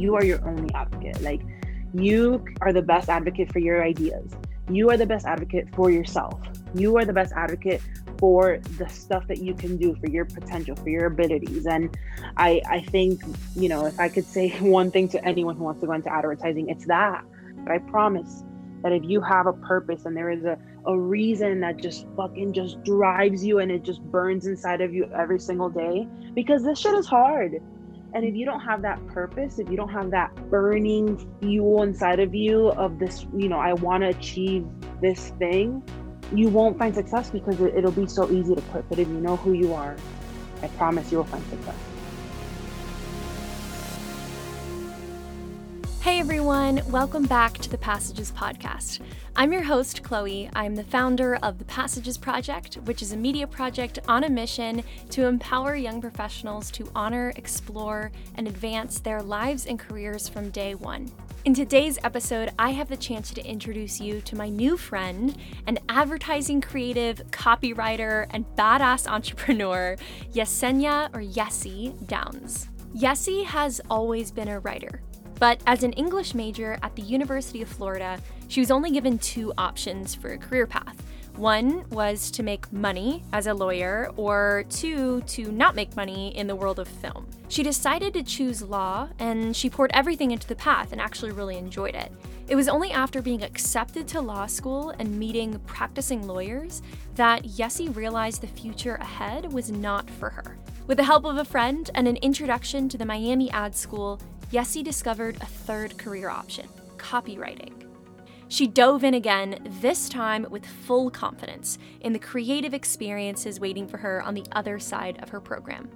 you are your only advocate. Like you are the best advocate for your ideas. You are the best advocate for yourself. You are the best advocate for the stuff that you can do for your potential for your abilities and i i think you know if i could say one thing to anyone who wants to go into advertising it's that but i promise that if you have a purpose and there is a, a reason that just fucking just drives you and it just burns inside of you every single day because this shit is hard and if you don't have that purpose if you don't have that burning fuel inside of you of this you know i want to achieve this thing you won't find success because it, it'll be so easy to quit. But if you know who you are, I promise you will find success. Hey everyone, welcome back to the Passages Podcast. I'm your host, Chloe. I'm the founder of the Passages Project, which is a media project on a mission to empower young professionals to honor, explore, and advance their lives and careers from day one. In today's episode, I have the chance to introduce you to my new friend, an advertising creative, copywriter, and badass entrepreneur, Yesenia or Yessie Downs. Yessie has always been a writer, but as an English major at the University of Florida, she was only given two options for a career path one was to make money as a lawyer, or two, to not make money in the world of film. She decided to choose law, and she poured everything into the path and actually really enjoyed it. It was only after being accepted to law school and meeting practicing lawyers that Yessie realized the future ahead was not for her. With the help of a friend and an introduction to the Miami Ad School, Yessie discovered a third career option copywriting. She dove in again, this time with full confidence in the creative experiences waiting for her on the other side of her program.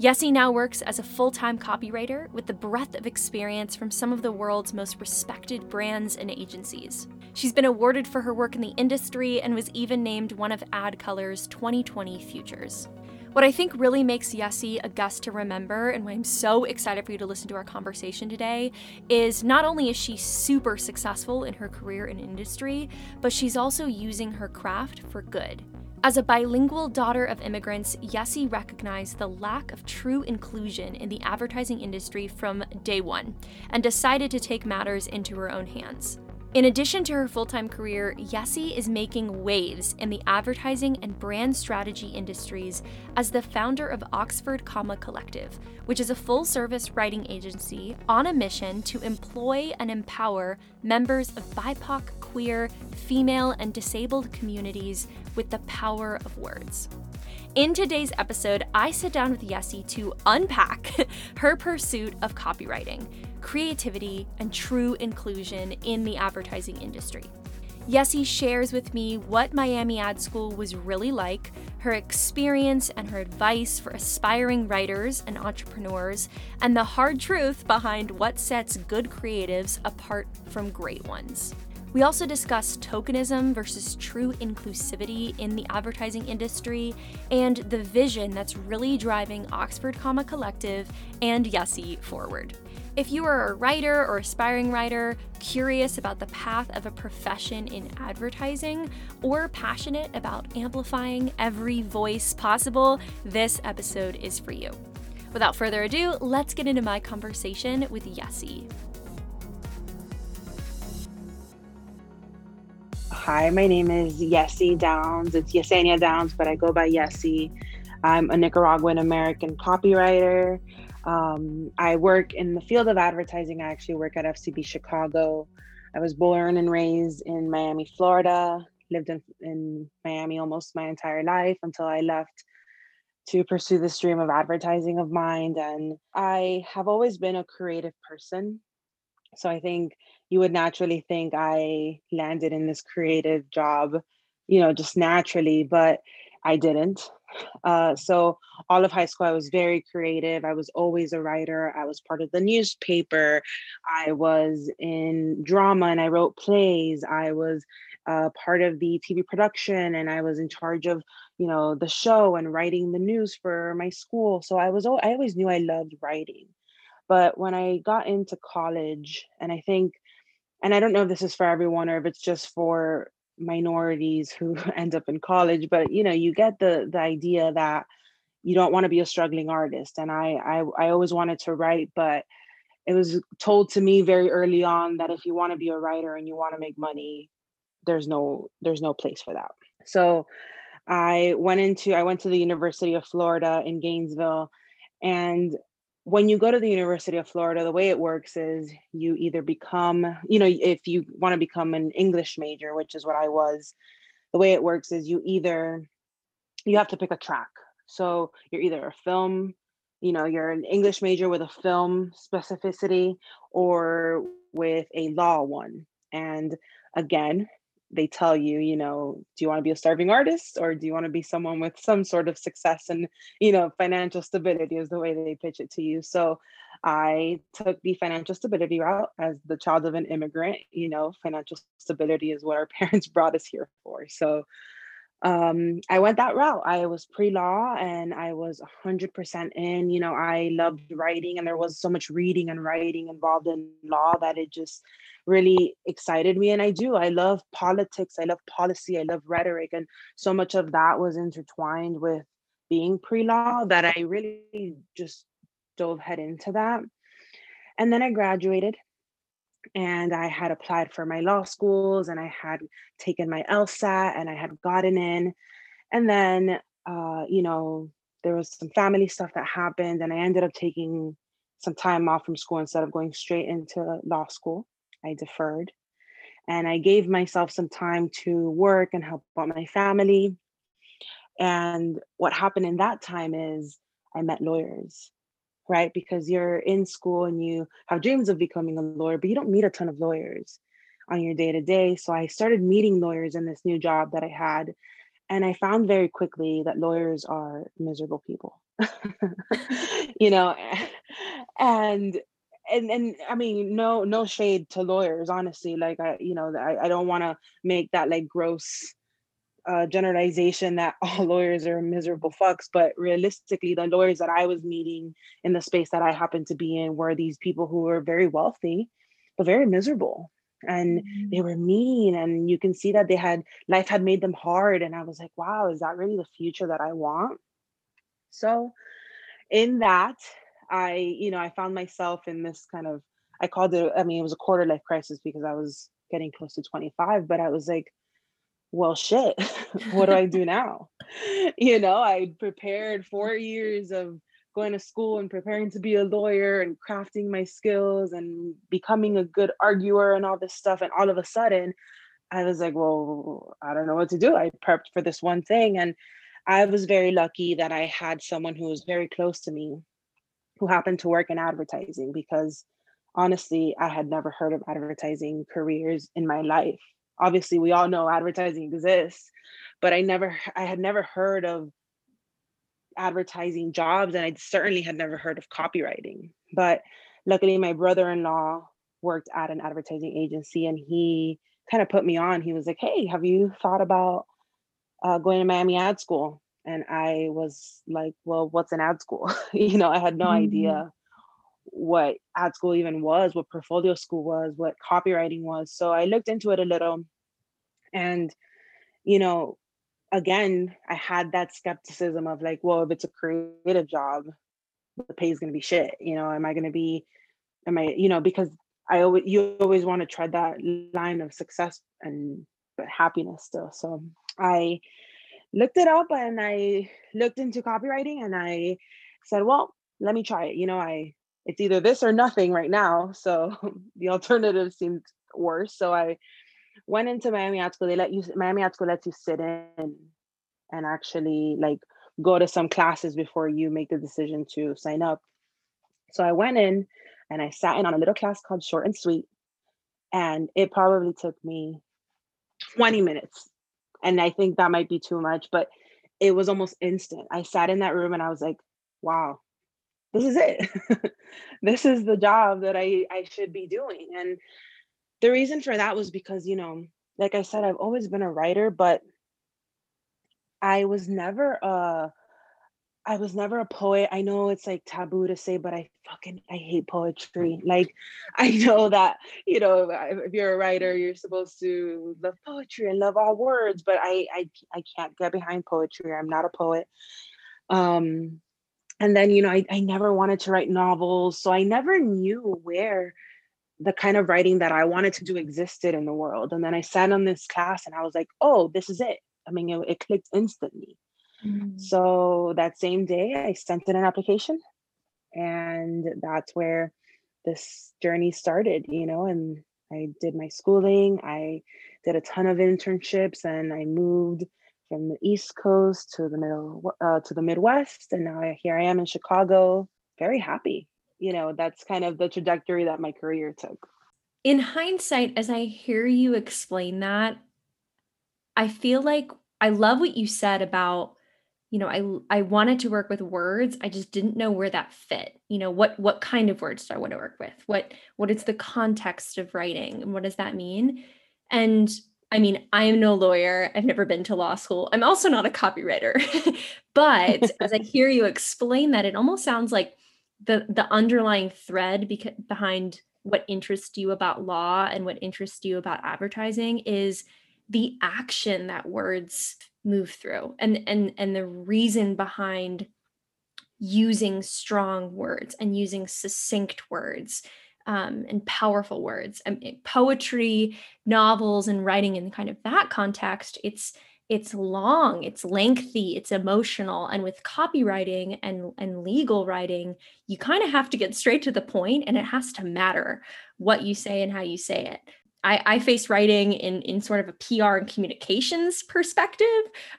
Yessie now works as a full time copywriter with the breadth of experience from some of the world's most respected brands and agencies. She's been awarded for her work in the industry and was even named one of AdColor's 2020 Futures. What I think really makes Yessie a guest to remember, and why I'm so excited for you to listen to our conversation today, is not only is she super successful in her career and industry, but she's also using her craft for good. As a bilingual daughter of immigrants, Yessie recognized the lack of true inclusion in the advertising industry from day one and decided to take matters into her own hands. In addition to her full time career, Yessie is making waves in the advertising and brand strategy industries as the founder of Oxford Comma Collective, which is a full service writing agency on a mission to employ and empower members of BIPOC, queer, female, and disabled communities with the power of words. In today's episode, I sit down with Yessie to unpack her pursuit of copywriting creativity, and true inclusion in the advertising industry. Yessie shares with me what Miami Ad School was really like, her experience and her advice for aspiring writers and entrepreneurs, and the hard truth behind what sets good creatives apart from great ones. We also discuss tokenism versus true inclusivity in the advertising industry and the vision that's really driving Oxford Comma Collective and Yessie forward. If you are a writer or aspiring writer, curious about the path of a profession in advertising, or passionate about amplifying every voice possible, this episode is for you. Without further ado, let's get into my conversation with Yessie. Hi, my name is Yessie Downs. It's Yesenia Downs, but I go by Yessie. I'm a Nicaraguan American copywriter. Um, I work in the field of advertising. I actually work at FCB Chicago. I was born and raised in Miami, Florida, lived in, in Miami almost my entire life until I left to pursue this dream of advertising of mine. And I have always been a creative person. So I think you would naturally think I landed in this creative job, you know, just naturally, but I didn't. Uh, so all of high school, I was very creative. I was always a writer. I was part of the newspaper. I was in drama and I wrote plays. I was uh, part of the TV production and I was in charge of, you know, the show and writing the news for my school. So I was, I always knew I loved writing. But when I got into college, and I think, and I don't know if this is for everyone or if it's just for minorities who end up in college but you know you get the the idea that you don't want to be a struggling artist and I, I i always wanted to write but it was told to me very early on that if you want to be a writer and you want to make money there's no there's no place for that. So i went into i went to the university of florida in gainesville and when you go to the university of florida the way it works is you either become you know if you want to become an english major which is what i was the way it works is you either you have to pick a track. So you're either a film you know you're an english major with a film specificity or with a law one. And again they tell you you know do you want to be a starving artist or do you want to be someone with some sort of success and you know financial stability is the way they pitch it to you. So i took the financial stability route as the child of an immigrant you know financial stability is what our parents brought us here for. So um, I went that route. I was pre law and I was 100% in. You know, I loved writing, and there was so much reading and writing involved in law that it just really excited me. And I do. I love politics, I love policy, I love rhetoric. And so much of that was intertwined with being pre law that I really just dove head into that. And then I graduated and I had applied for my law schools and I had taken my LSAT and I had gotten in. And then, uh, you know, there was some family stuff that happened and I ended up taking some time off from school instead of going straight into law school. I deferred and I gave myself some time to work and help out my family. And what happened in that time is I met lawyers right? Because you're in school and you have dreams of becoming a lawyer, but you don't meet a ton of lawyers on your day to day. So I started meeting lawyers in this new job that I had. And I found very quickly that lawyers are miserable people. you know, and and and I mean, no, no shade to lawyers, honestly. Like I, you know, I, I don't want to make that like gross uh, generalization that all lawyers are miserable fucks, but realistically, the lawyers that I was meeting in the space that I happened to be in were these people who were very wealthy, but very miserable. And mm-hmm. they were mean, and you can see that they had life had made them hard. And I was like, wow, is that really the future that I want? So, in that, I, you know, I found myself in this kind of, I called it, I mean, it was a quarter life crisis because I was getting close to 25, but I was like, well shit what do i do now? You know i prepared four years of going to school and preparing to be a lawyer and crafting my skills and becoming a good arguer and all this stuff and all of a sudden i was like well i don't know what to do. I prepped for this one thing and i was very lucky that i had someone who was very close to me who happened to work in advertising because honestly i had never heard of advertising careers in my life obviously we all know advertising exists but i never i had never heard of advertising jobs and i certainly had never heard of copywriting. But luckily my brother-in-law worked at an advertising agency and he kind of put me on. He was like hey have you thought about uh, going to miami ad school? And i was like well what's an ad school? You know i had no mm-hmm. idea what ad school even was, what portfolio school was, what copywriting was. So I looked into it a little. And, you know, again, I had that skepticism of like, well, if it's a creative job, the pay is going to be shit. You know, am I going to be, am I, you know, because I always, you always want to tread that line of success and, but happiness still. So I looked it up and I looked into copywriting and I said, well, let me try it. You know, I it's either this or nothing right now. So the alternative seemed worse. So I went into Miami Ad School. They let you Miami Ad School lets you sit in and actually like go to some classes before you make the decision to sign up. So I went in and I sat in on a little class called Short and Sweet. And it probably took me 20 minutes. And I think that might be too much, but it was almost instant. I sat in that room and I was like, wow, this is it. this is the job that I, I should be doing. And the reason for that was because, you know, like I said, I've always been a writer, but I was never a I was never a poet. I know it's like taboo to say, but I fucking I hate poetry. Like I know that, you know, if you're a writer, you're supposed to love poetry and love all words, but I I I can't get behind poetry. I'm not a poet. Um and then you know I, I never wanted to write novels so i never knew where the kind of writing that i wanted to do existed in the world. And then i sat on this class and i was like oh this is it. I mean it, it clicked instantly. Mm. so that same day i sent in an application and that's where this journey started you know and i did my schooling i did a ton of internships and i moved from the East Coast to the middle uh, to the Midwest, and now here I am in Chicago. Very happy. You know, that's kind of the trajectory that my career took. In hindsight, as I hear you explain that, I feel like I love what you said about you know i i wanted to work with words i just didn't know where that fit you know what what kind of words do i want to work with what what is the context of writing and what does that mean and I mean, I am no lawyer. I've never been to law school. I'm also not a copywriter. but as I hear you explain that, it almost sounds like the the underlying thread beca- behind what interests you about law and what interests you about advertising is the action that words move through and and and the reason behind using strong words and using succinct words um, and powerful words. I mean, poetry, novels, and writing in kind of that context, it's it's long, it's lengthy, it's emotional, and with copywriting and and legal writing, you kind of have to get straight to the point, and it has to matter what you say and how you say it. I, I face writing in in sort of a PR and communications perspective,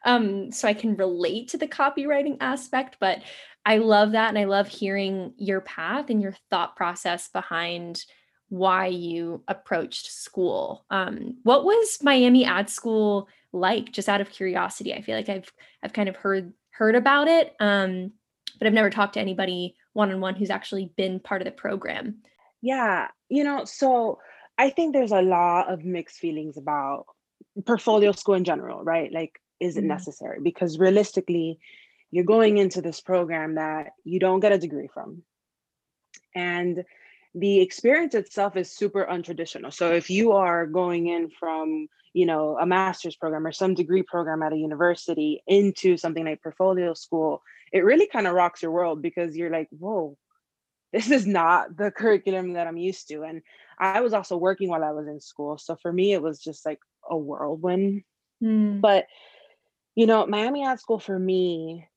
um, so I can relate to the copywriting aspect, but I love that. And I love hearing your path and your thought process behind why you approached school. Um, what was Miami Ad School like? Just out of curiosity, I feel like I've I've kind of heard heard about it, um, but I've never talked to anybody one on one who's actually been part of the program. Yeah, you know, so I think there's a lot of mixed feelings about portfolio school in general, right? Like, is it mm-hmm. necessary? Because realistically, you're going into this program that you don't get a degree from. And the experience itself is super untraditional. So if you are going in from, you know, a master's program or some degree program at a university into something like portfolio school, it really kind of rocks your world because you're like, whoa, this is not the curriculum that I'm used to. And I was also working while I was in school. So for me, it was just like a whirlwind. Mm. But, you know, Miami Ad School for me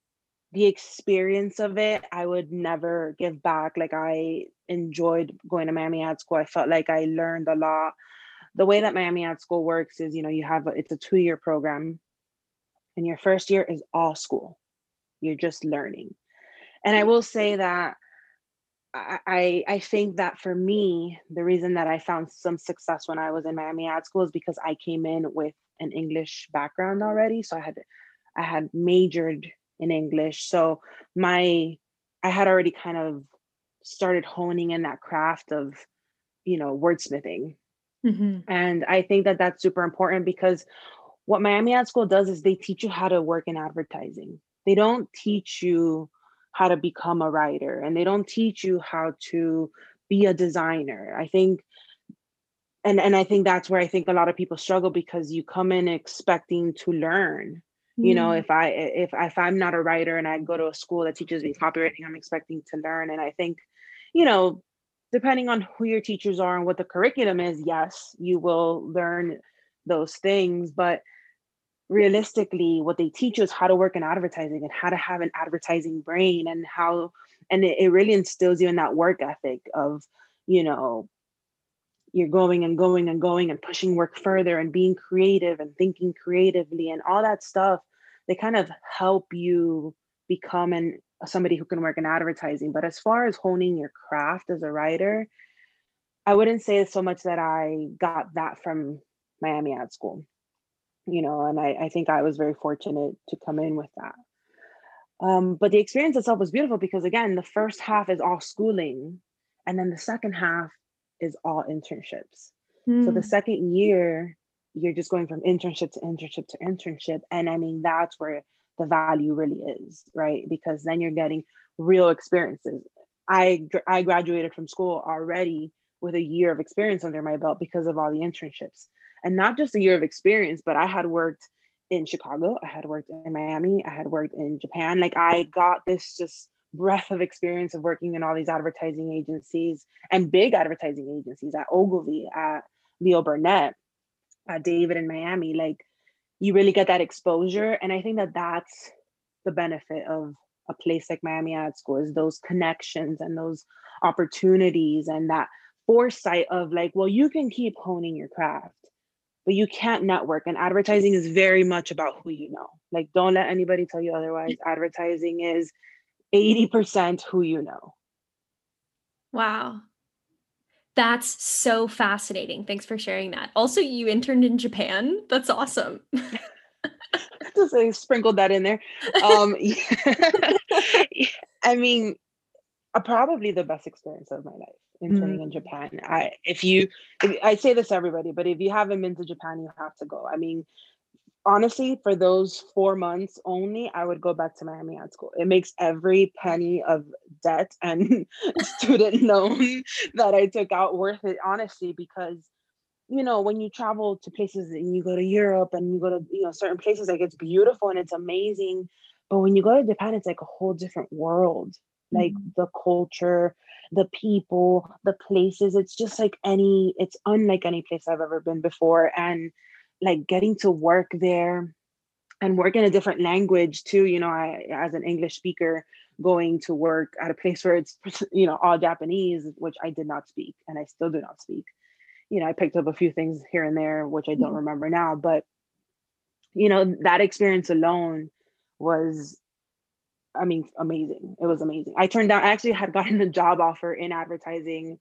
the experience of it, I would never give back. Like I enjoyed going to Miami Ad School. I felt like I learned a lot. The way that Miami Ad School works is, you know, you have a, it's a two year program, and your first year is all school. You're just learning. And I will say that I I think that for me, the reason that I found some success when I was in Miami Ad School is because I came in with an English background already. So I had I had majored in English. So my I had already kind of started honing in that craft of, you know, wordsmithing. Mm-hmm. And I think that that's super important because what Miami Ad School does is they teach you how to work in advertising. They don't teach you how to become a writer and they don't teach you how to be a designer. I think and and I think that's where I think a lot of people struggle because you come in expecting to learn you know mm. if i if if i'm not a writer and i go to a school that teaches me copywriting i'm expecting to learn and i think you know depending on who your teachers are and what the curriculum is yes you will learn those things but realistically what they teach you is how to work in advertising and how to have an advertising brain and how and it, it really instills you in that work ethic of you know you're going and going and going and pushing work further and being creative and thinking creatively and all that stuff. They kind of help you become an somebody who can work in advertising. But as far as honing your craft as a writer i wouldn't say so much that i got that from miami ad school you know and i, I think i was very fortunate to come in with that um, but the experience itself was beautiful because again the first half is all schooling and then the second half is all internships. Mm. So the hmm. second year, you're just going from internship to internship to internship. And I mean, that's where the value really is, right? Because then you're getting real experiences. I I graduated from school already with a year of experience under my belt because of all the internships. And not just a year of experience, but I had worked in Chicago, I had worked in Miami, I had worked in Japan. Like I got this just breadth of experience of working in all these advertising agencies and big advertising agencies at Ogilvy, at Leo Burnett, at David in Miami, like you really get that exposure. And I think that that's the benefit of a place like Miami Ad School is those connections and those opportunities and that foresight of like, well, you can keep honing your craft, but you can't network. And advertising is very much about who you know. Like, don't let anybody tell you otherwise. Advertising is 80% who you know. Wow. That's so fascinating. Thanks for sharing that. Also, you interned in Japan. That's awesome. Just I sprinkled that in there. Um, I mean, uh, probably the best experience of my life interning mm. in Japan. I if you I say this to everybody, but if you haven't been to Japan, you have to go. I mean, honestly, for those four months only, I would go back to Miami Ad School. It makes every penny of debt and student loan that I took out worth it, honestly, because you know, when you travel to places and you go to Europe and you go to, you know, certain places, like it's beautiful and it's amazing. But when you go to Japan, it's like a whole different world. Like mm-hmm. the culture, the people, the places. It's just like any, it's unlike any place I've ever been before. And like getting to work there and work in a different language too you know i as an english speaker going to work at a place where it's you know all japanese which i did not speak and i still do not speak you know i picked up a few things here and there which i don't mm-hmm. remember now but you know that experience alone was i mean amazing it was amazing i turned down i actually had gotten a job offer in advertising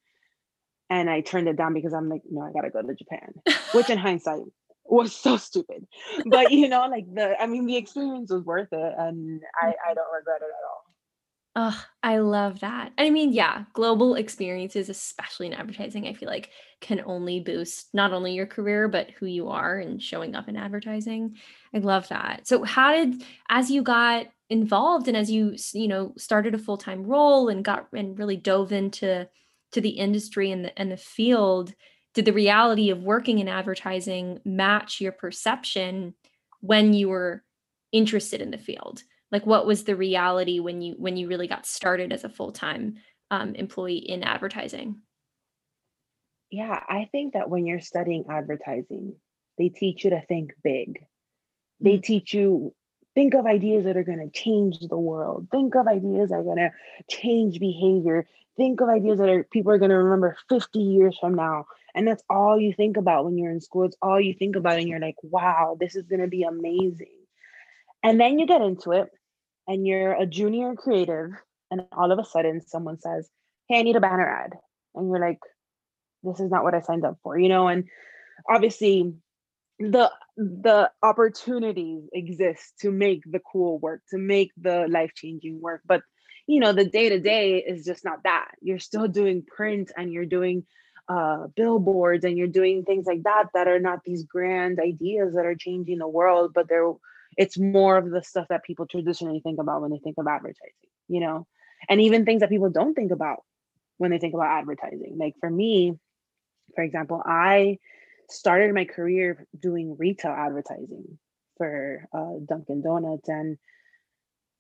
and i turned it down because i'm like no i gotta go to japan which in hindsight was so stupid. But you know, like the I mean the experience was worth it and I, I don't regret it at all. Oh, I love that. I mean, yeah, global experiences, especially in advertising, I feel like can only boost not only your career, but who you are and showing up in advertising. I love that. So, how did, as you got involved and as you, you know, started a full time role and got and really dove into to the industry and the and the field, did the reality of working in advertising match your perception when you were interested in the field? Like what was the reality when you when you really got started as a full-time um, employee in advertising? Yeah i think that when you're studying advertising they teach you to think big. They mm-hmm. teach you think of ideas that are going to change the world think of ideas that are going to change behavior think of ideas that are people are going to remember 50 years from now and that's all you think about when you're in school. It's all you think about. And you're like, wow, this is going to be amazing. And then you get into it and you're a junior creative. And all of a sudden, someone says, hey, I need a banner ad. And you're like, this is not what I signed up for, you know? And obviously, the the opportunities exist to make the cool work to make the life-changing work but you know the day to day is just not that you're still doing print and you're doing uh, billboards and you're doing things like that that are not these grand ideas that are changing the world, but they're it's more of the stuff that people traditionally think about when they think of advertising, you know, and even things that people don't think about when they think about advertising. Like for me, for example, I started my career doing retail advertising for uh, Dunkin' Donuts, and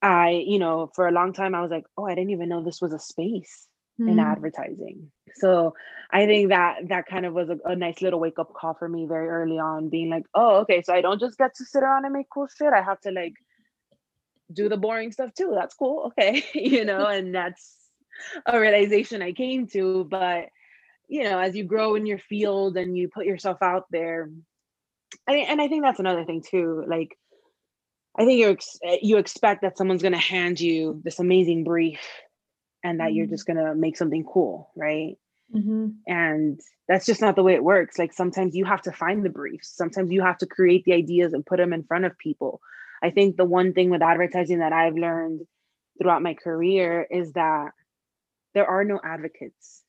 I, you know, for a long time I was like, oh, I didn't even know this was a space mm. in advertising. So I think that that kind of was a, a nice little wake up call for me very early on, being like, oh, okay, so I don't just get to sit around and make cool shit. I have to like do the boring stuff too. That's cool. Okay. you know, and that's a realization I came to. But, you know, as you grow in your field and you put yourself out there, I mean, and I think that's another thing too. Like, I think you ex- you expect that someone's going to hand you this amazing brief and that mm-hmm. you're just going to make something cool, right? Mm-hmm. And that's just not the way it works. Like sometimes you have to find the briefs, sometimes you have to create the ideas and put them in front of people. I think the one thing with advertising that I've learned throughout my career is that there are no advocates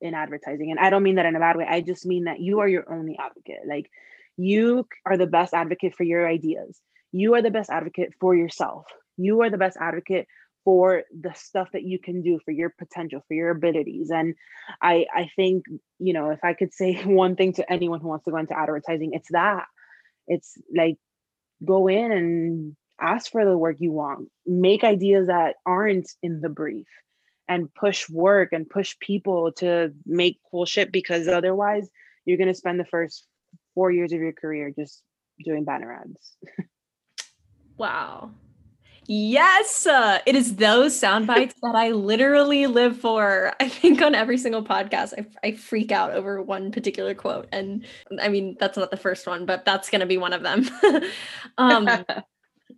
in advertising. And I don't mean that in a bad way. I just mean that you are your only advocate. Like you are the best advocate for your ideas. You are the best advocate for yourself. You are the best advocate for the stuff that you can do for your potential for your abilities and i i think you know if i could say one thing to anyone who wants to go into advertising it's that it's like go in and ask for the work you want make ideas that aren't in the brief and push work and push people to make cool shit because otherwise you're going to spend the first four years of your career just doing banner ads wow Yes, uh, it is those sound bites that I literally live for. I think on every single podcast, I, I freak out over one particular quote. And I mean, that's not the first one, but that's going to be one of them. um,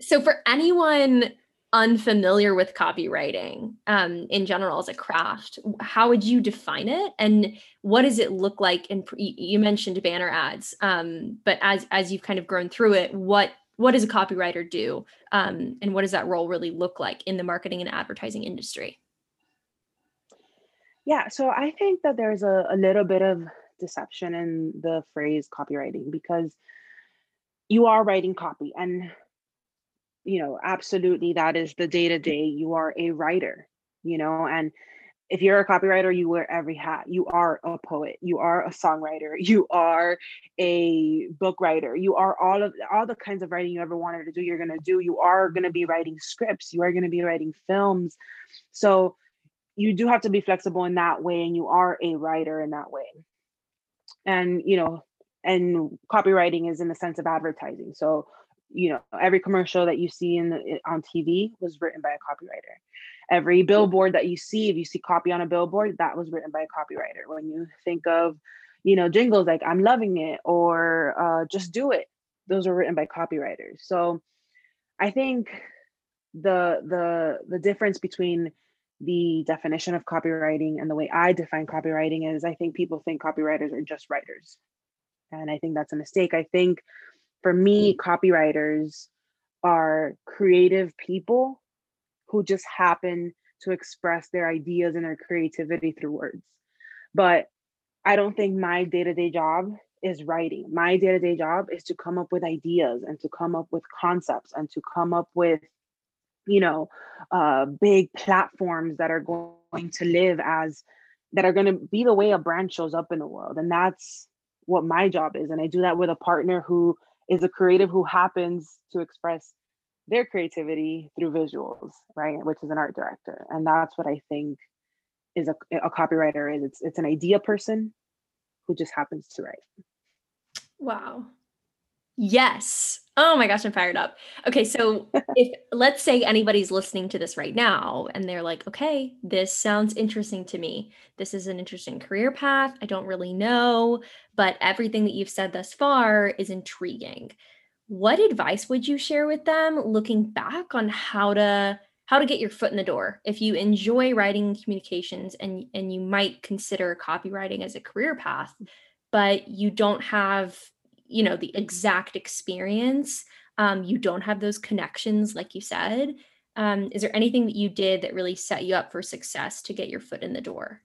so, for anyone unfamiliar with copywriting um, in general as a craft, how would you define it, and what does it look like? and you mentioned banner ads, um, but as as you've kind of grown through it, what what does a copywriter do um, and what does that role really look like in the marketing and advertising industry yeah so i think that there's a, a little bit of deception in the phrase copywriting because you are writing copy and you know absolutely that is the day to day you are a writer you know and if you're a copywriter, you wear every hat. You are a poet, you are a songwriter, you are a book writer, you are all of all the kinds of writing you ever wanted to do, you're gonna do. You are gonna be writing scripts, you are gonna be writing films. So you do have to be flexible in that way, and you are a writer in that way. And you know, and copywriting is in the sense of advertising. So you know, every commercial that you see in the, on TV was written by a copywriter. Every billboard that you see if you see copy on a billboard that was written by a copywriter. When you think of you know jingles like i'm loving it or uh, just do it those are written by copywriters. So i think the the the difference between the definition of copywriting and the way i define copywriting is i think people think copywriters are just writers. And i think that's a mistake. I think for me copywriters are creative people who just happen to express their ideas and their creativity through words. But I don't think my day to day job is writing. My day to day job is to come up with ideas and to come up with concepts and to come up with, you know, uh, big platforms that are going to live as that are going to be the way a brand shows up in the world. And that's what my job is. And I do that with a partner who is a creative who happens to express their creativity through visuals, right? Which is an art director. And that's what I think is a, a copywriter is it's it's an idea person who just happens to write. Wow. Yes. Oh my gosh, I'm fired up. Okay, so if let's say anybody's listening to this right now and they're like, okay, this sounds interesting to me. This is an interesting career path. I don't really know, but everything that you've said thus far is intriguing what advice would you share with them looking back on how to how to get your foot in the door if you enjoy writing communications and and you might consider copywriting as a career path but you don't have you know the exact experience um, you don't have those connections like you said um, is there anything that you did that really set you up for success to get your foot in the door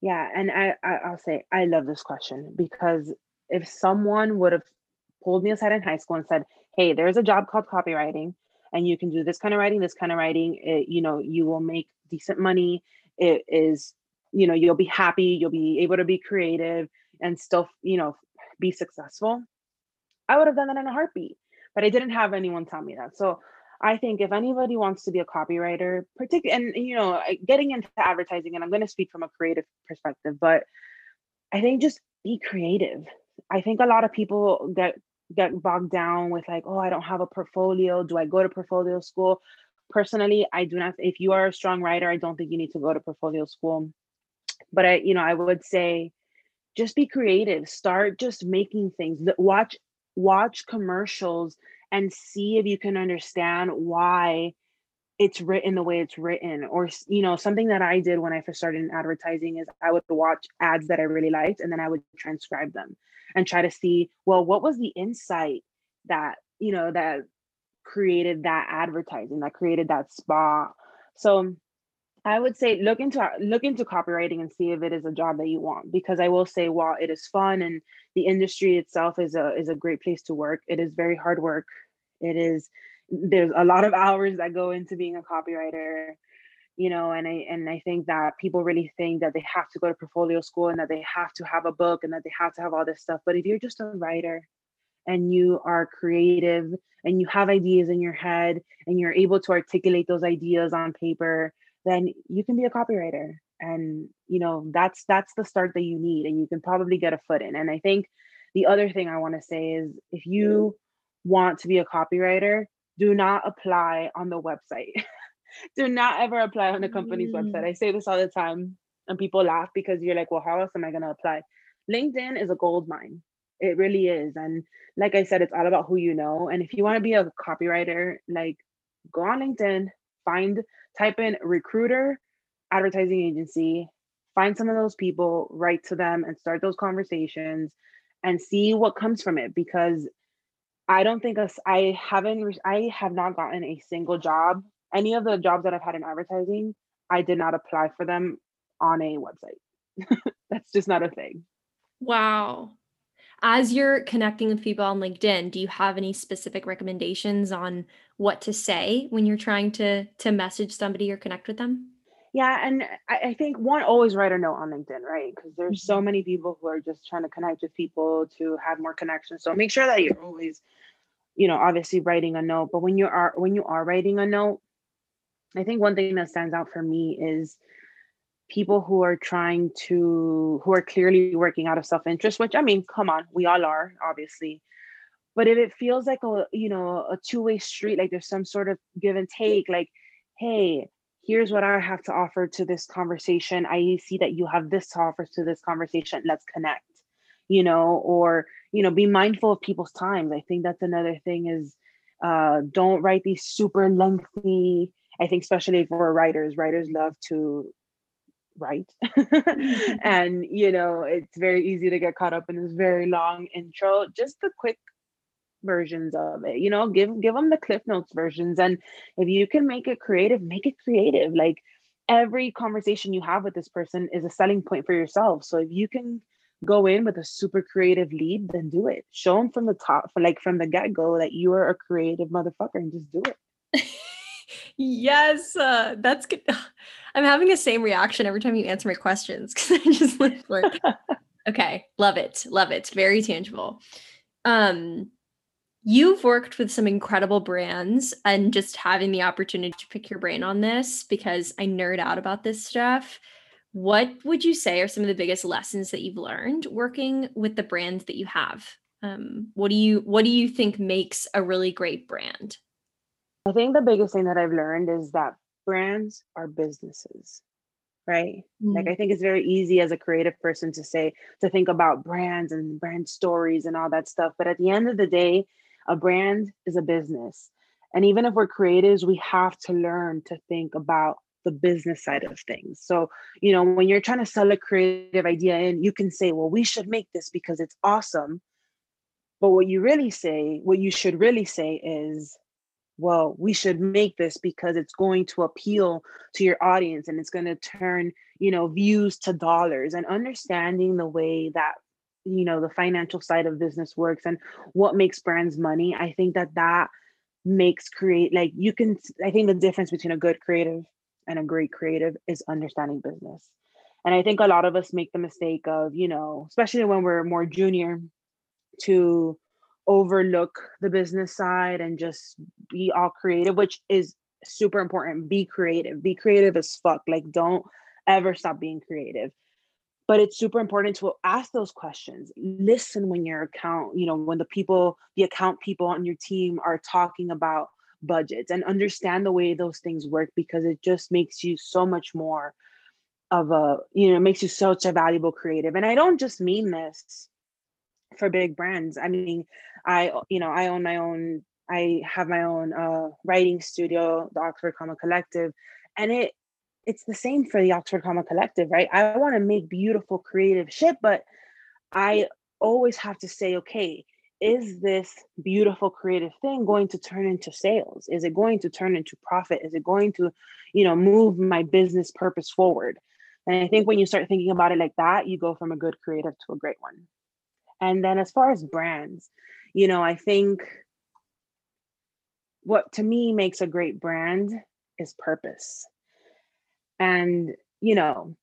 yeah and i, I i'll say i love this question because if someone would have pulled me aside in high school and said, "Hey, there's a job called copywriting, and you can do this kind of writing, this kind of writing. It, you know, you will make decent money. It is, you know, you'll be happy. You'll be able to be creative and still, you know, be successful." I would have done that in a heartbeat, but I didn't have anyone tell me that. So I think if anybody wants to be a copywriter, particularly, and you know, getting into advertising, and I'm going to speak from a creative perspective, but I think just be creative. I think a lot of people get get bogged down with like, oh, I don't have a portfolio. Do I go to portfolio school? Personally, I do not. If you are a strong writer, I don't think you need to go to portfolio school. But I, you know, I would say just be creative. Start just making things. that Watch watch commercials and see if you can understand why it's written the way it's written or you know something that i did when i first started in advertising is i would watch ads that i really liked and then i would transcribe them and try to see well what was the insight that you know that created that advertising that created that spot so i would say look into look into copywriting and see if it is a job that you want because i will say while it is fun and the industry itself is a is a great place to work it is very hard work. It is there's a lot of hours that go into being a copywriter you know and i and i think that people really think that they have to go to portfolio school and that they have to have a book and that they have to have all this stuff but if you're just a writer and you are creative and you have ideas in your head and you're able to articulate those ideas on paper then you can be a copywriter and you know that's that's the start that you need and you can probably get a foot in and i think the other thing i want to say is if you want to be a copywriter do not apply on the website. Do not ever apply on the company's mm. website i say this all the time and people laugh because you're like well how else am i going to apply? Linkedin is a gold mine. It really is and like i said it's all about who you know and if you want to be a copywriter like go on linkedin find type in recruiter advertising agency, find some of those people, write to them, and start those conversations and see what comes from it because I don't think us I haven't I have not gotten a single job. Any of the jobs that I've had in advertising, I did not apply for them on a website. That's just not a thing. Wow. As you're connecting with people on LinkedIn, do you have any specific recommendations on what to say when you're trying to to message somebody or connect with them? Yeah, and I, I think one always write a note on LinkedIn, right? Because there's mm-hmm. so many people who are just trying to connect with people to have more connections. So make sure that you're always, you know, obviously writing a note. But when you are when you are writing a note, I think one thing that stands out for me is people who are trying to who are clearly working out of self-interest which i mean come on we all are obviously but if it feels like a you know a two-way street like there's some sort of give and take like hey here's what I have to offer to this conversation. I see that you have this to offer to this conversation. Let's connect, you know, or, you know, be mindful of people's times. I think that's another thing is uh, don't write these super lengthy, I think, especially for writers, writers love to write. Mm-hmm. and, you know, it's very easy to get caught up in this very long intro. Just the quick versions of it you know give give them the cliff notes versions. And if you can make it creative make it creative. Like every conversation you have with this person is a selling point for yourself. So if you can go in with a super creative lead then do it. Show them from the top like from the get-go that you are a creative motherfucker and just do it yes uh, that's good i'm having the same reaction every time you answer my questions because i just like okay love it love it very tangible um You've worked with some incredible brands and just having the opportunity to pick your brain on this because I nerd out about this stuff. What would you say are some of the biggest lessons that you've learned working with the brands that you have? Um, what do you what do you think makes a really great brand? I think the biggest thing that I've learned is that brands are businesses right mm-hmm. like i think it's very easy as a creative person to say to think about brands and brand stories and all that stuff but at the end of the day a brand is a business. And even if we're creatives, we have to learn to think about the business side of things. So, you know, when you're trying to sell a creative idea and you can say, well, we should make this because it's awesome. But what you really say, what you should really say is, well, we should make this because it's going to appeal to your audience and it's going to turn, you know, views to dollars and understanding the way that you know the financial side of business works and what makes brands money i think that that makes create like you can i think the difference between a good creative and a great creative is understanding business. And i think a lot of us make the mistake of you know especially when we're more junior to overlook the business side and just be all creative which is super important. Be creative. Be creative as fuck. Like don't ever stop being creative. But it's super important to ask those questions. Listen when your account you know when the people the account people on your team are talking about budgets and understand the way those things work because it just makes you so much more of a you know makes you such a valuable creative. And i don't just mean this for big brands i mean i you know i own my own i have my own uh, writing studio the oxford comma collective and it it's the same for the Oxford Comma Collective, right? I want to make beautiful creative shit, but I always have to say, okay, is this beautiful creative thing going to turn into sales? Is it going to turn into profit? Is it going to, you know, move my business purpose forward? And I think when you start thinking about it like that, you go from a good creative to a great one. And then as far as brands, you know, I think what to me makes a great brand is purpose. And, you know,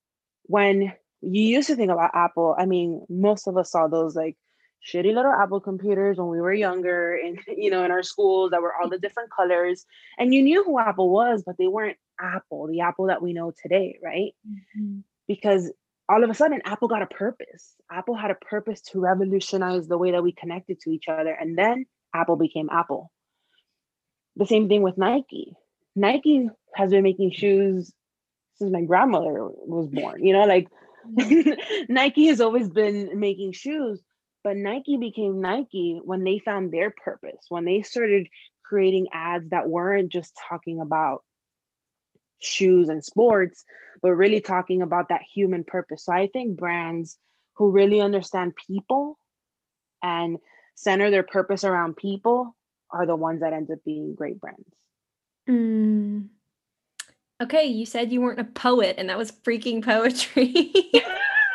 when you used to think about Apple, I mean, most of us saw those like, shitty little Apple computers when we were younger and you know in our schools that were all the different colors. And you knew who Apple was but they weren't Apple the Apple that we know today right? Mm-hmm. because all of a sudden Apple got a purpose. Apple had a purpose to revolutionize the way that we connected to each other and then Apple became Apple. The same thing with Nike. Nike has been making shoes since my grandmother was born you know like mm-hmm. Nike has always been making shoes but Nike became Nike when they found their purpose, when they started creating ads that weren't just talking about shoes and sports, but really talking about that human purpose. So I think brands who really understand people and center their purpose around people are the ones that end up being great brands. Mm. Okay, you said you weren't a poet, and that was freaking poetry.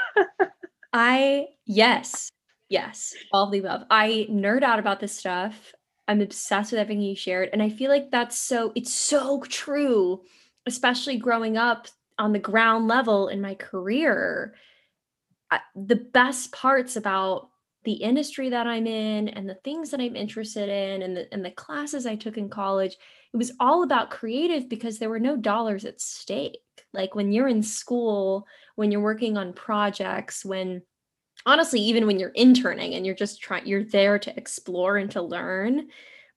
I, yes, Yes, all of the above. I nerd out about this stuff. I'm obsessed with everything you shared. And I feel like that's so, it's so true, especially growing up on the ground level in my career. The best parts about the industry that I'm in and the things that I'm interested in and the, and the classes I took in college, it was all about creative because there were no dollars at stake. Like when you're in school, when you're working on projects, when honestly even when you're interning and you're just trying you're there to explore and to learn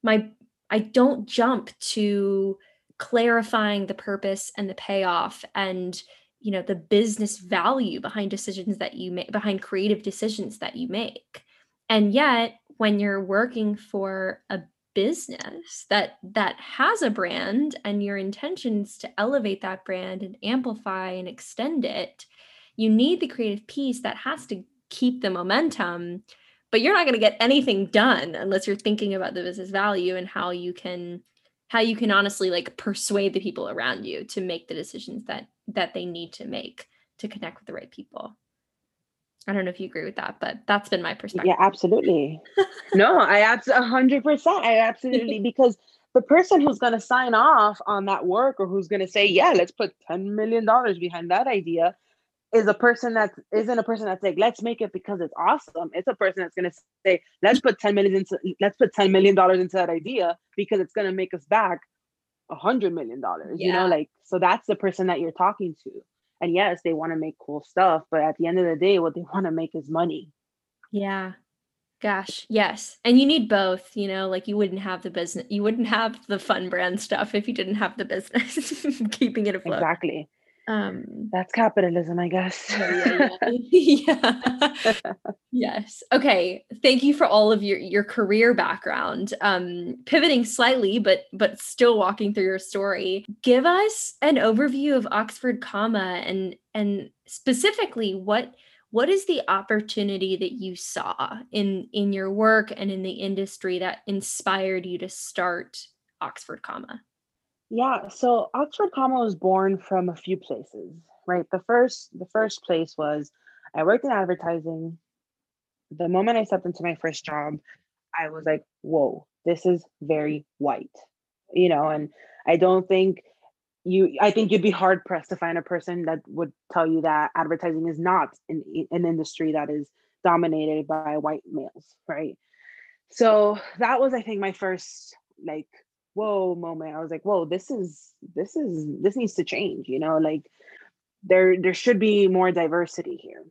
my i don't jump to clarifying the purpose and the payoff and you know the business value behind decisions that you make behind creative decisions that you make. And yet when you're working for a business that that has a brand and your intentions to elevate that brand and amplify and extend it you need the creative piece that has to keep the momentum but you're not going to get anything done unless you're thinking about the business value and how you can how you can honestly like persuade the people around you to make the decisions that that they need to make to connect with the right people. I don't know if you agree with that but that's been my perspective. Yeah absolutely. No i absolutely 100% i absolutely because the person who's going to sign off on that work or who's going to say yeah let's put 10 million dollars behind that idea is a person that isn't a person that's like let's make it because it's awesome. It's a person that's going to say let's put 10 million into let's put 10 million dollars into that idea because it's going to make us back a hundred million dollars yeah. you know like so that's the person that you're talking to. And yes they want to make cool stuff but at the end of the day what they want to make is money. Yeah. Gosh yes. And you need both you know like you wouldn't have the business you wouldn't have the fun brand stuff if you didn't have the business keeping it afloat. Exactly um that's capitalism i guess. Yeah, yeah, yeah. yes. Okay. Thank you for all of your your career background. Um pivoting slightly but but still walking through your story. Give us an overview of oxford comma and and specifically what what is the opportunity that you saw in in your work and in the industry that inspired you to start oxford comma yeah, so Oxford Comma was born from a few places, right? The first the first place was I worked in advertising. The moment I stepped into my first job, I was like, whoa, this is very white. You know, and I don't think you I think you'd be hard pressed to find a person that would tell you that advertising is not an, an industry that is dominated by white males, right? So that was, I think, my first like whoa moment. I was like whoa this is this is this needs to change you know like there there should be more diversity here.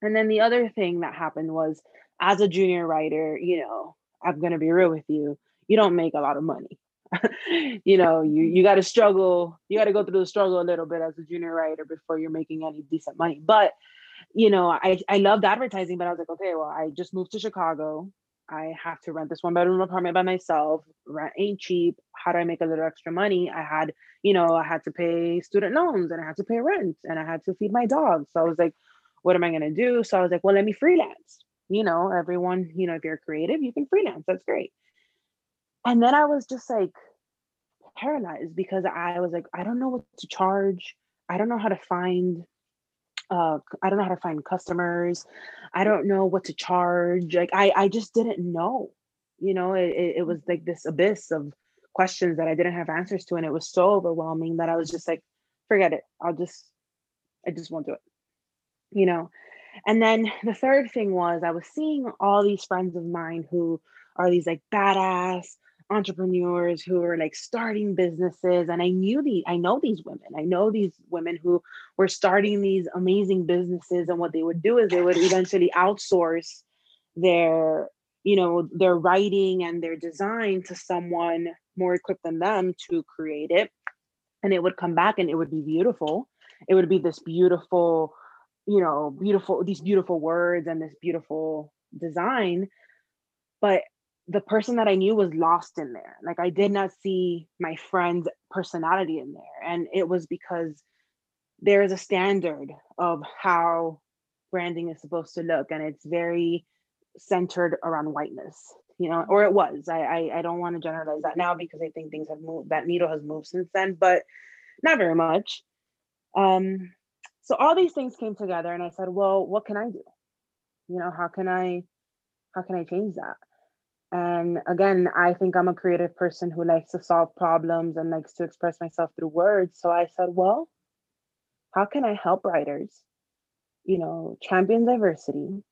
And then the other thing that happened was as a junior writer you know i'm going to be real with you you don't make a lot of money. You know you you got to struggle you got to go through the struggle a little bit as a junior writer before you're making any decent money. But you know i i loved advertising but i was like okay well i just moved to chicago I have to rent this one bedroom apartment by myself. Rent ain't cheap. How do I make a little extra money? I had, you know, I had to pay student loans and I had to pay rent and I had to feed my dog. So I was like, what am I going to do? So I was like, well, let me freelance. You know, everyone, you know, if you're creative, you can freelance. That's great. And then I was just like paralyzed because I was like, I don't know what to charge. I don't know how to find uh, I don't know how to find customers. I don't know what to charge. Like I, I just didn't know. You know, it, it was like this abyss of questions that I didn't have answers to, and it was so overwhelming that I was just like, forget it. I'll just, I just won't do it. You know, And then the third thing was I was seeing all these friends of mine who are these like badass entrepreneurs who are like starting businesses and i knew the i know these women. I know these women who were starting these amazing businesses and what they would do is they would eventually outsource their you know their writing and their design to someone more equipped than them to create it. And it would come back and it would be beautiful. It would be this beautiful you know beautiful these beautiful words and this beautiful design. But the person that I knew was lost in there. Like I did not see my friend's personality in there. And it was because there is a standard of how branding is supposed to look. And it's very centered around whiteness, you know, or it was. I I, I don't want to generalize that now because I think things have moved, that needle has moved since then, but not very much. Um, so all these things came together and I said, well, what can I do? You know, how can I how can I change that? And again, I think I'm a creative person who likes to solve problems and likes to express myself through words. So I said, well, how can I help writers, you know, champion diversity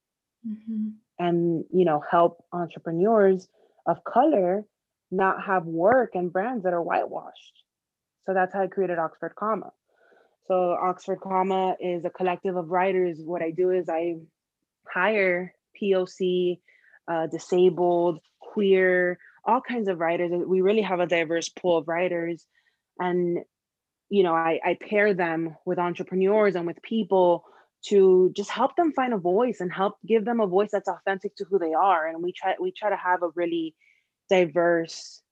mm-hmm. and, you know, help entrepreneurs of color not have work and brands that are whitewashed? So that's how I created Oxford Comma. So Oxford Comma is a collective of writers. What I do is I hire POC uh, disabled, queer, all kinds of writers. We really have a diverse pool of writers. And, you know, I, I pair them with entrepreneurs and with people to just help them find a voice and help give them a voice that's authentic to who they are. And we try we try to have a really diverse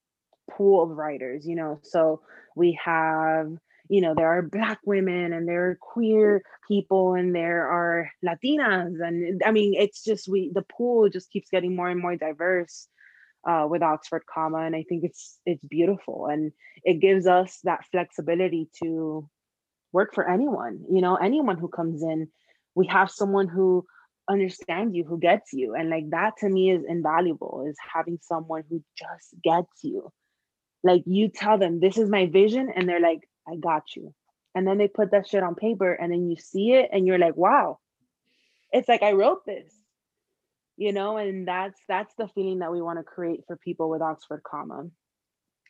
pool of writers, you know. So we have you know there are black women and there are queer people and there are latinas and i mean it's just we the pool just keeps getting more and more diverse uh, with oxford comma and i think it's it's beautiful and it gives us that flexibility to work for anyone you know anyone who comes in. We have someone who understands you who gets you and like that to me is invaluable is having someone who just gets you. Like you tell them this is my vision and they're like I got you. And then they put that shit on paper and then you see it and you're like, wow, it's like I wrote this. You know, and that's that's the feeling that we want to create for people with Oxford comma.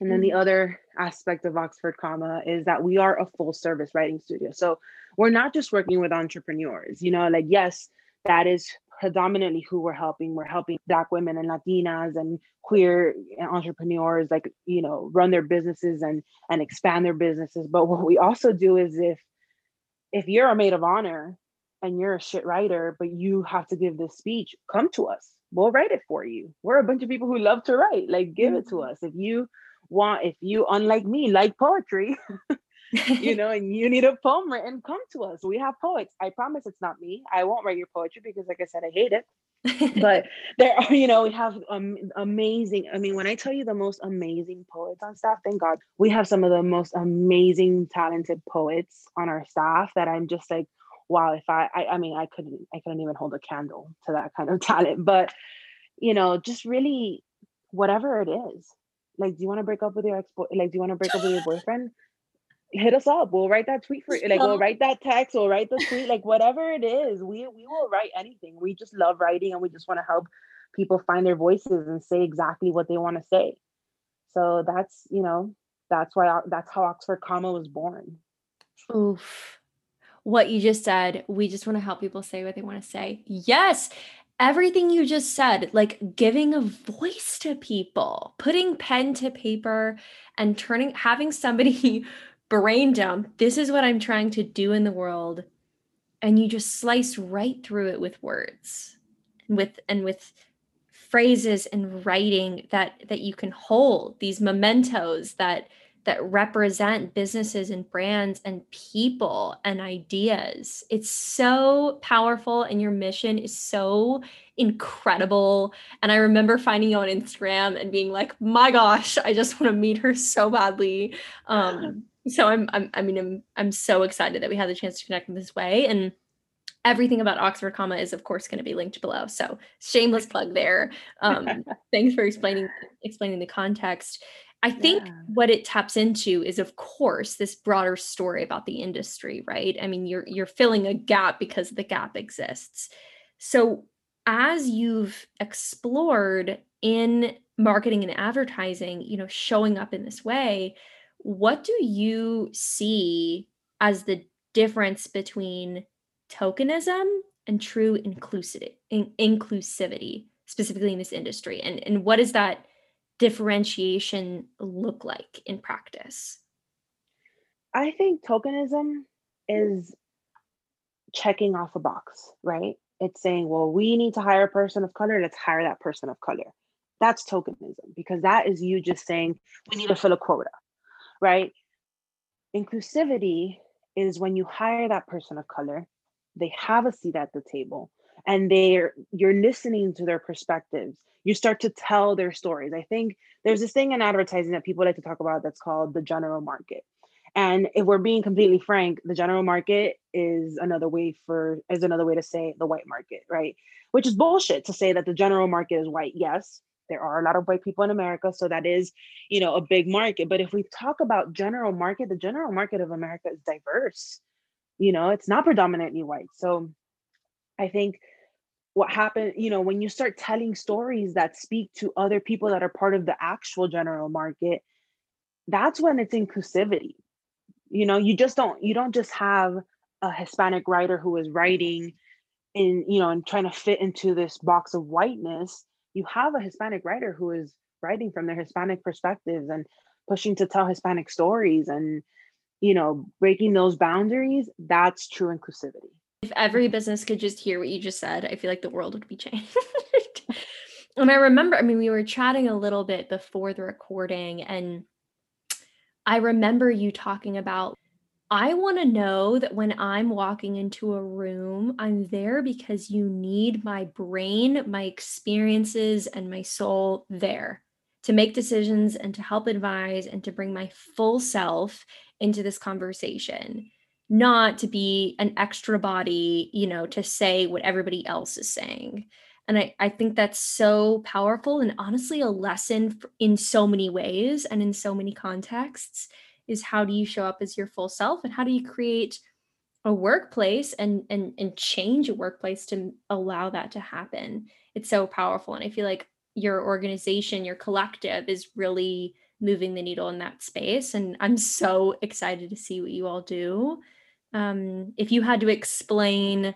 And then the mm-hmm. other aspect of Oxford comma is that we are a full service writing studio. So we're not just working with entrepreneurs, you know, like yes, that is predominantly who we're helping. We're helping Black women and Latinas and queer entrepreneurs, like you know, run their businesses and and expand their businesses. But what we also do is if if you're a maid of honor and you're a shit writer, but you have to give this speech, come to us. We'll write it for you. We're a bunch of people who love to write. Like, give it to mm-hmm. us. If you want, if you, unlike me, like poetry, you know, and you need a poem written, come to us. We have poets. I promise it's not me. I won't write your poetry because, like I said, I hate it. but there are, you know, we have um, amazing. I mean, when I tell you the most amazing poets on staff, thank God, we have some of the most amazing, talented poets on our staff that I'm just like, wow. If I, I, I mean, I couldn't, I couldn't even hold a candle to that kind of talent. But you know, just really, whatever it is, like, do you want to break up with your ex? Like, do you want to break up with your boyfriend? Hit us up. We'll write that tweet for you. Like we'll write that text, we'll write the tweet, like whatever it is. We we will write anything. We just love writing and we just want to help people find their voices and say exactly what they want to say. So that's, you know, that's why that's how Oxford Comma was born. Oof. What you just said, we just want to help people say what they want to say. Yes everything you just said, like giving a voice to people, putting pen to paper and turning having somebody brain dump. This is what I'm trying to do in the world. And you just slice right through it with words and with and with phrases and writing that that you can hold these mementos that that represent businesses and brands and people and ideas. It's so powerful and your mission is so incredible. And I remember finding you on Instagram and being like, "My gosh, I just want to meet her so badly." Um so I'm, I'm I mean I'm I'm so excited that we had the chance to connect in this way and everything about Oxford comma is of course going to be linked below. So shameless plug there. Um, thanks for explaining explaining the context. I think yeah. what it taps into is of course this broader story about the industry, right? I mean, you're you're filling a gap because the gap exists. So as you've explored in marketing and advertising, you know, showing up in this way, what do you see as the difference between tokenism and true inclusivity, inclusivity specifically in this industry? And and what is that differentiation look like in practice? I think tokenism is checking off a box, right? It's saying, well, we need to hire a person of color, let's hire that person of color. That's tokenism because that is you just saying, we need to fill a quota, right? Inclusivity is when you hire that person of color, they have a seat at the table and they're you're listening to their perspectives you start to tell their stories. I think there's this thing in advertising that people like to talk about that's called the general market. And if we're being completely frank, the general market is another way for is another way to say the white market, right? Which is bullshit to say that the general market is white. Yes, there are a lot of white people in America, so that is, you know, a big market. But if we talk about general market, the general market of America is diverse. You know, it's not predominantly white. So I think what happened you know when you start telling stories that speak to other people that are part of the actual general market that's when it's inclusivity you know you just don't you don't just have a hispanic writer who is writing in you know and trying to fit into this box of whiteness you have a hispanic writer who is writing from their hispanic perspectives and pushing to tell hispanic stories and you know breaking those boundaries that's true inclusivity if every business could just hear what you just said, I feel like the world would be changed. and I remember, I mean, we were chatting a little bit before the recording, and I remember you talking about I want to know that when I'm walking into a room, I'm there because you need my brain, my experiences, and my soul there to make decisions and to help advise and to bring my full self into this conversation not to be an extra body, you know, to say what everybody else is saying. And I, I think that's so powerful and honestly a lesson in so many ways and in so many contexts is how do you show up as your full self and how do you create a workplace and and and change a workplace to allow that to happen. It's so powerful and I feel like your organization, your collective is really moving the needle in that space and I'm so excited to see what you all do um, if you had to explain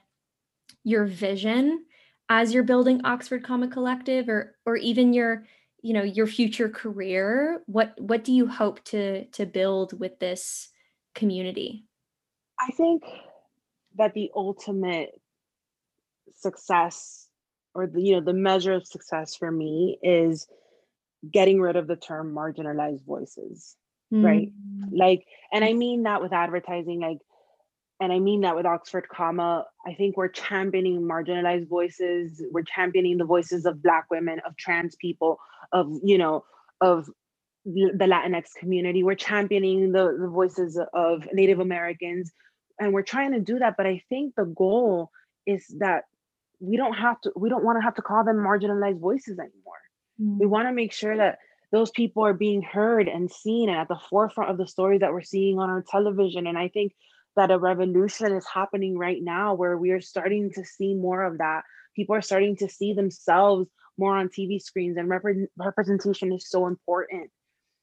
your vision as you're building Oxford Comma Collective or or even your you know your future career what what do you hope to to build with this community? I think that the ultimate success or the you know the measure of success for me is getting rid of the term marginalized voices mm. right like and i mean that with advertising like and I mean that with Oxford Comma, I think we're championing marginalized voices. We're championing the voices of Black women, of trans people, of, you know, of the Latinx community. We're championing the, the voices of Native Americans. And we're trying to do that. But I think the goal is that we don't have to, we don't want to have to call them marginalized voices anymore. Mm-hmm. We want to make sure that those people are being heard and seen and at the forefront of the stories that we're seeing on our television. And I think that a revolution is happening right now where we are starting to see more of that. People are starting to see themselves more on TV screens, and rep- representation is so important.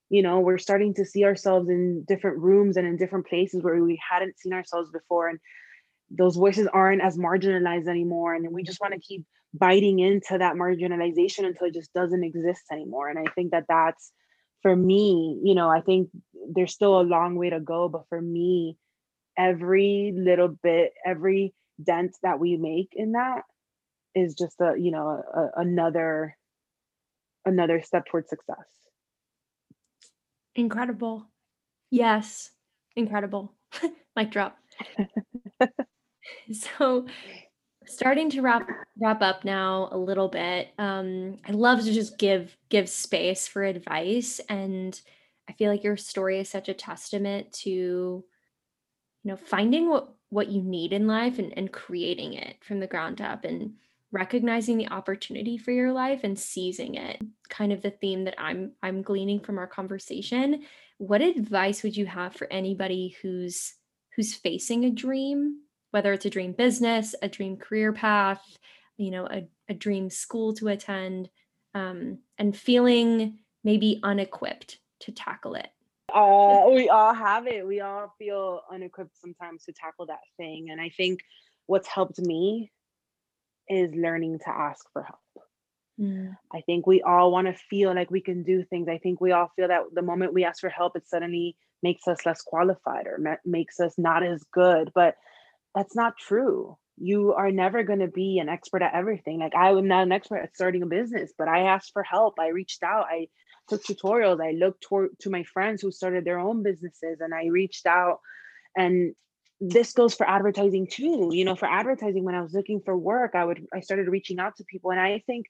You know, we're starting to see ourselves in different rooms and in different places where we hadn't seen ourselves before. And those voices aren't as marginalized anymore. And we just want to keep biting into that marginalization until it just doesn't exist anymore. And I think that that's for me, you know, I think there's still a long way to go, but for me, every little bit, every dent that we make in that is just a, you know, a, another another step towards success. Incredible. Yes. Incredible. Mic drop. so starting to wrap wrap up now a little bit um i love to just give give space for advice and i feel like your story is such a testament to you know finding what what you need in life and, and creating it from the ground up and recognizing the opportunity for your life and seizing it kind of the theme that i'm i'm gleaning from our conversation. What advice would you have for anybody who's who's facing a dream whether it's a dream business a dream career path you know a, a dream school to attend um, and feeling maybe unequipped to tackle it uh, we all have it we all feel unequipped sometimes to tackle that thing and i think what's helped me is learning to ask for help. Mm. I think we all want to feel like we can do things. I think we all feel that the moment we ask for help, it suddenly makes us less qualified or ma- makes us not as good. But that's not true. You are never going to be an expert at everything. Like I am not an expert at starting a business, but I asked for help. I reached out. I took tutorials. I looked to my friends who started their own businesses, and I reached out. And this goes for advertising too you know for advertising when i was looking for work i would i started reaching out to people and i think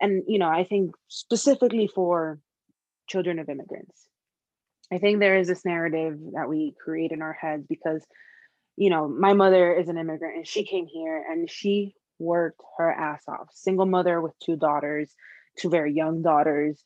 and you know i think specifically for children of immigrants i think there is this narrative that we create in our heads because you know my mother is an immigrant and she came here and she worked her ass off single mother with two daughters two very young daughters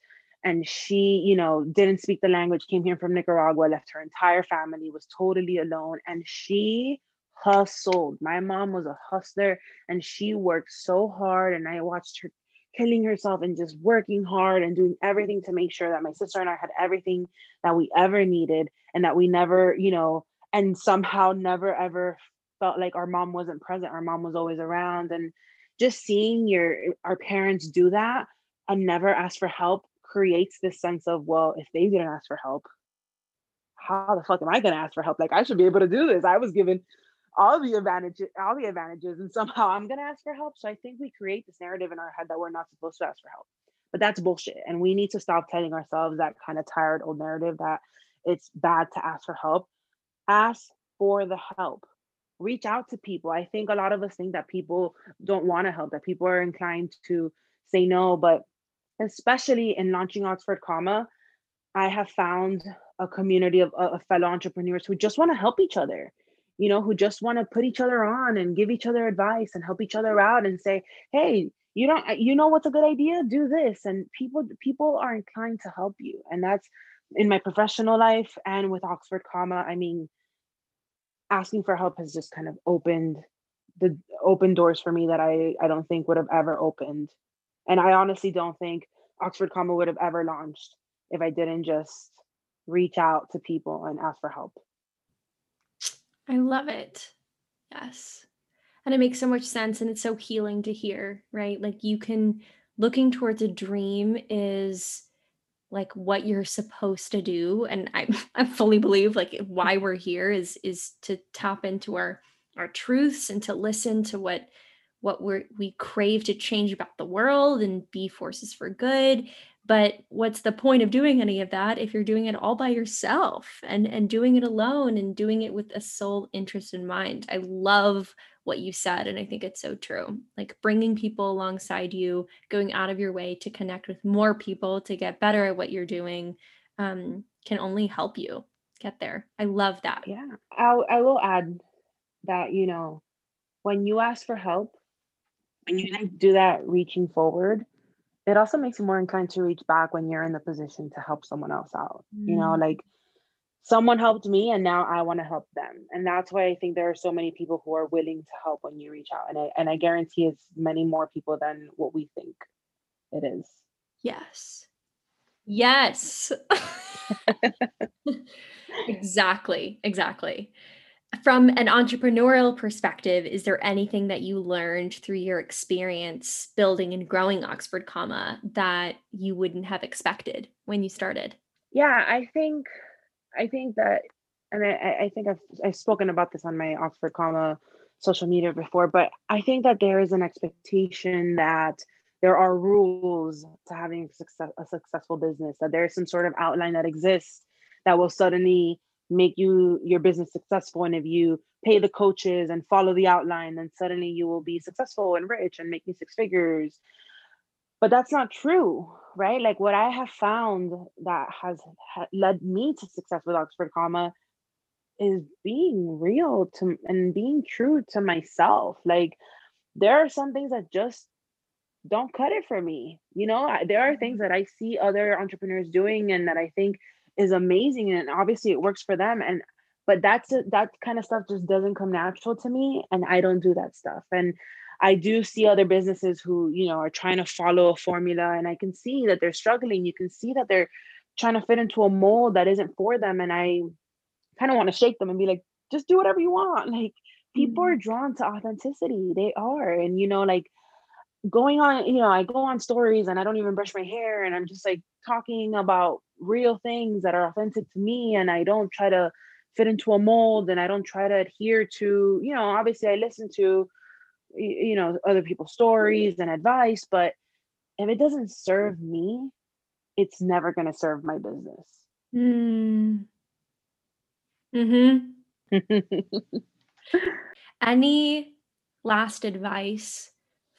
and she you know didn't speak the language came here from nicaragua left her entire family was totally alone and she hustled. My mom was a hustler and she worked so hard and i watched her killing herself and just working hard and doing everything to make sure that my sister and i had everything that we ever needed and that we never you know and somehow never ever felt like our mom wasn't present. Our mom was always around and just seeing your our parents do that and never ask for help creates this sense of, well, if they didn't ask for help, how the fuck am I gonna ask for help? Like I should be able to do this. I was given all the advantages, all the advantages, and somehow I'm gonna ask for help. So I think we create this narrative in our head that we're not supposed to ask for help. But that's bullshit. And we need to stop telling ourselves that kind of tired old narrative that it's bad to ask for help. Ask for the help. Reach out to people. I think a lot of us think that people don't want to help, that people are inclined to say no, but especially in launching Oxford Comma, I have found a community of, of fellow entrepreneurs who just want to help each other, you know, who just want to put each other on and give each other advice and help each other mm-hmm. out and say, hey, you don't uh, you know what's a good idea? Do this. And people people are inclined to help you. And that's in my professional life and with Oxford Comma. I mean, asking for help has just kind of opened the open doors for me that I I don't think would have ever opened and I honestly don't think Oxford Comma would have ever launched if I didn't just reach out to people and ask for help. I love it. Yes. And it makes so much sense and it's so healing to hear, right? Like you can looking towards a dream is like what you're supposed to do and I I fully believe like why we're here is is to tap into our our truths and to listen to what what we we crave to change about the world and be forces for good. But what's the point of doing any of that if you're doing it all by yourself and and doing it alone and doing it with a sole interest in mind? I love what you said and i think it's so true. Like bringing people alongside you going out of your way to connect with more people to get better at what you're doing um, can only help you get there. I love that. Yeah. I i will add that you know when you ask for help when you like do that reaching forward, it also makes you more inclined to reach back when you're in the position to help someone else out. Mm. You know, mm. like someone helped me and now I want to help them. And that's why I think there are so many people who are willing to help when you reach out. And I and I guarantee it's many more people than what we think it is. Yes. Yes. exactly. Exactly from an entrepreneurial perspective, is there anything that you learned through your experience building and growing Oxford Comma that you wouldn't have expected when you started? Yeah, I think I think that and I, I think I've I've spoken about this on my Oxford Comma social media before, but I think that there is an expectation that there are rules to having success, a successful business, that there is some sort of outline that exists that will suddenly make you your business successful and if you pay the coaches and follow the outline then suddenly you will be successful and rich and making six figures. But that's not true right? Like what i have found that has ha- led me to success with oxford comma is being real to and being true to myself. Like there are some things that just don't cut it for me. You know, I, there are things mm-hmm. that I see other entrepreneurs doing and that I think is amazing and obviously it works for them and but that's that kind of stuff just doesn't come natural to me and I don't do that stuff. And I do see other businesses who, you know, are trying to follow a formula and I can see that they're struggling. You can see that they're trying to fit into a mold that isn't for them and I kind of want to shake them and be like just do whatever you want. Like people mm-hmm. are drawn to authenticity. They are and you know like going on, you know, I go on stories and I don't even brush my hair and I'm just like talking about real things that are authentic to me and I don't try to fit into a mold and I don't try to adhere to, you know, obviously I listen to you know other people's stories and advice, but if it doesn't serve me, it's never going to serve my business. Mm. Mhm. Any last advice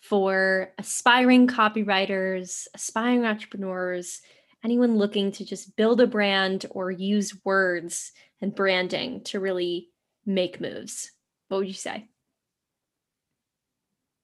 for aspiring copywriters, aspiring entrepreneurs, anyone looking to just build a brand or use words and branding to really make moves? What would you say?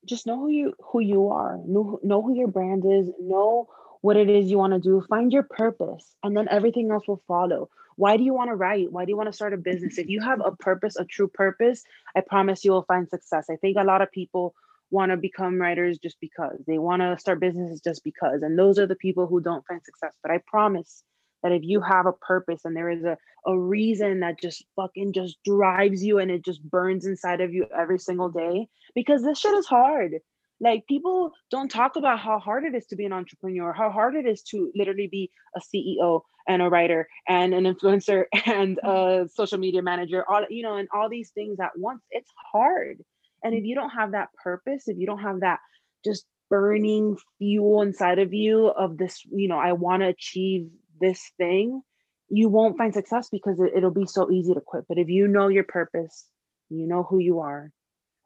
Just know who you who you are. Know know who your brand is. Know what it is you want to do. Find your purpose, and then everything else will follow. Why do you want to write? Why do you want to start a business? If you have a purpose, a true purpose, I promise you will find success. I think a lot of people want to become writers just because. They want to start businesses just because and those are the people who don't find success. But i promise that if you have a purpose and there is a, a reason that just fucking just drives you and it just burns inside of you every single day because this shit is hard. Like people don't talk about how hard it is to be an entrepreneur how hard it is to literally be a ceo and a writer and an influencer and a social media manager all you know and all these things at once. It's hard and if mm-hmm. you don't have that purpose, if you don't have that just burning fuel inside of you of this, you know, I want to achieve this thing, you won't find success because it, it'll be so easy to quit. But if you know your purpose, you know who you are,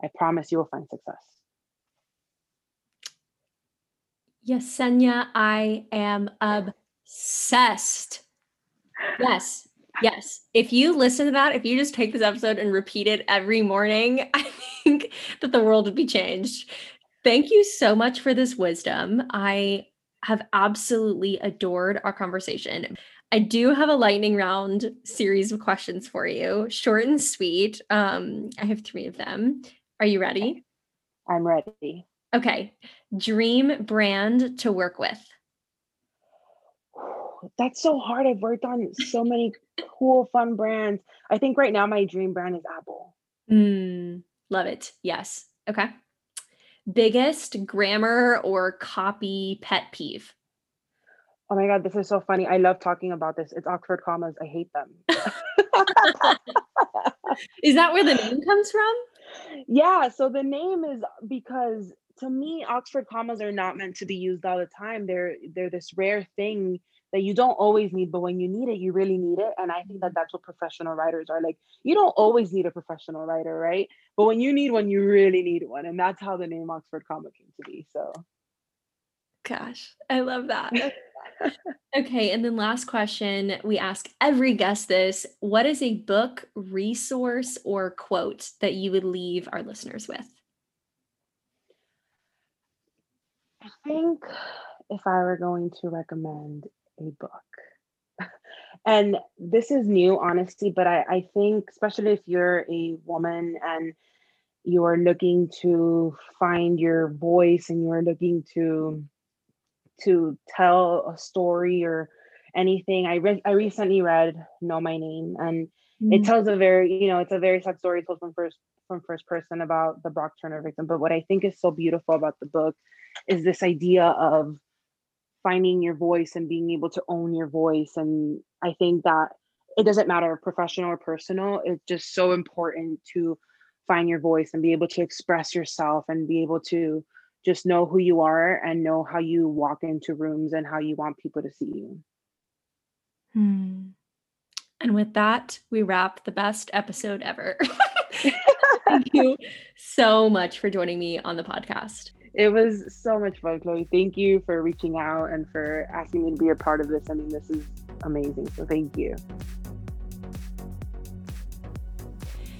I promise you will find success. Yes, Senya, I am obsessed. Yes, yes. If you listen to that, if you just take this episode and repeat it every morning, I think that the world would be changed. Thank you so much for this wisdom. I have absolutely adored our conversation. I do have a lightning round series of questions for you, short and sweet. Um, I have three of them. Are you ready? I'm ready. Okay. Dream brand to work with. That's so hard. I've worked on so many cool, fun brands. I think right now my dream brand is Apple. Mm, love it. Yes. Okay. Biggest grammar or copy pet peeve? Oh my God, this is so funny. I love talking about this. It's Oxford commas. I hate them. is that where the name comes from? Yeah. So the name is because to me, Oxford commas are not meant to be used all the time. They're they're this rare thing that you don't always need, but when you need it, you really need it. And I think that that's what professional writers are like. You don't always need a professional writer, right? But when you need one, you really need one. And that's how the name Oxford Comma came to be. So, gosh, I love that. okay. And then last question we ask every guest this What is a book, resource, or quote that you would leave our listeners with? I think if I were going to recommend a book. and this is new, honestly, but I, I think, especially if you're a woman and you're looking to find your voice and you're looking to to tell a story or anything. I read I recently read Know My Name and mm-hmm. it tells a very, you know, it's a very sad story told from first from first person about the Brock Turner victim. But what I think is so beautiful about the book is this idea of finding your voice and being able to own your voice. And I think that it doesn't matter professional or personal, it's just so important to find your voice and be able to express yourself and be able to just know who you are and know how you walk into rooms and how you want people to see you. Hmm. And with that, we wrap the best episode ever. Thank you so much for joining me on the podcast. It was so much fun, Chloe. Thank you for reaching out and for asking me to be a part of this. I mean, this is amazing. So thank you.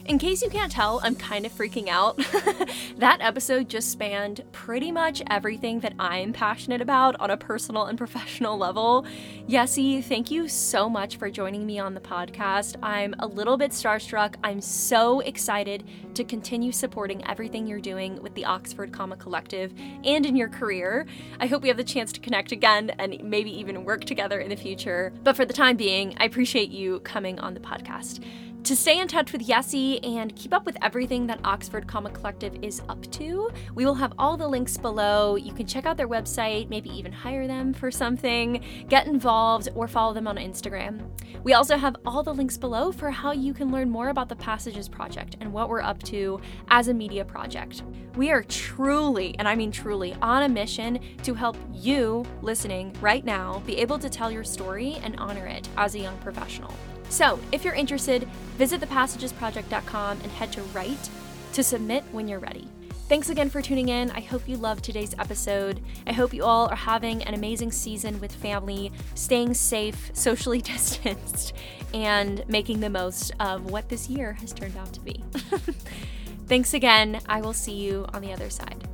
In case you can't tell, I'm kind of freaking out. that episode just spanned pretty much everything that I'm passionate about on a personal and professional level. Yessie, thank you so much for joining me on the podcast. I'm a little bit starstruck. I'm so excited to continue supporting everything you're doing with the Oxford Comma Collective and in your career. I hope we have the chance to connect again and maybe even work together in the future. But for the time being, I appreciate you coming on the podcast. To stay in touch with Yessie and keep up with everything that Oxford Comma Collective is up to, we will have all the links below. You can check out their website, maybe even hire them for something, get involved, or follow them on Instagram. We also have all the links below for how you can learn more about the Passages Project and what we're up to as a media project. We are truly, and I mean truly, on a mission to help you listening right now be able to tell your story and honor it as a young professional. So, if you're interested, visit thepassagesproject.com and head to write to submit when you're ready. Thanks again for tuning in. I hope you loved today's episode. I hope you all are having an amazing season with family, staying safe, socially distanced, and making the most of what this year has turned out to be. Thanks again. I will see you on the other side.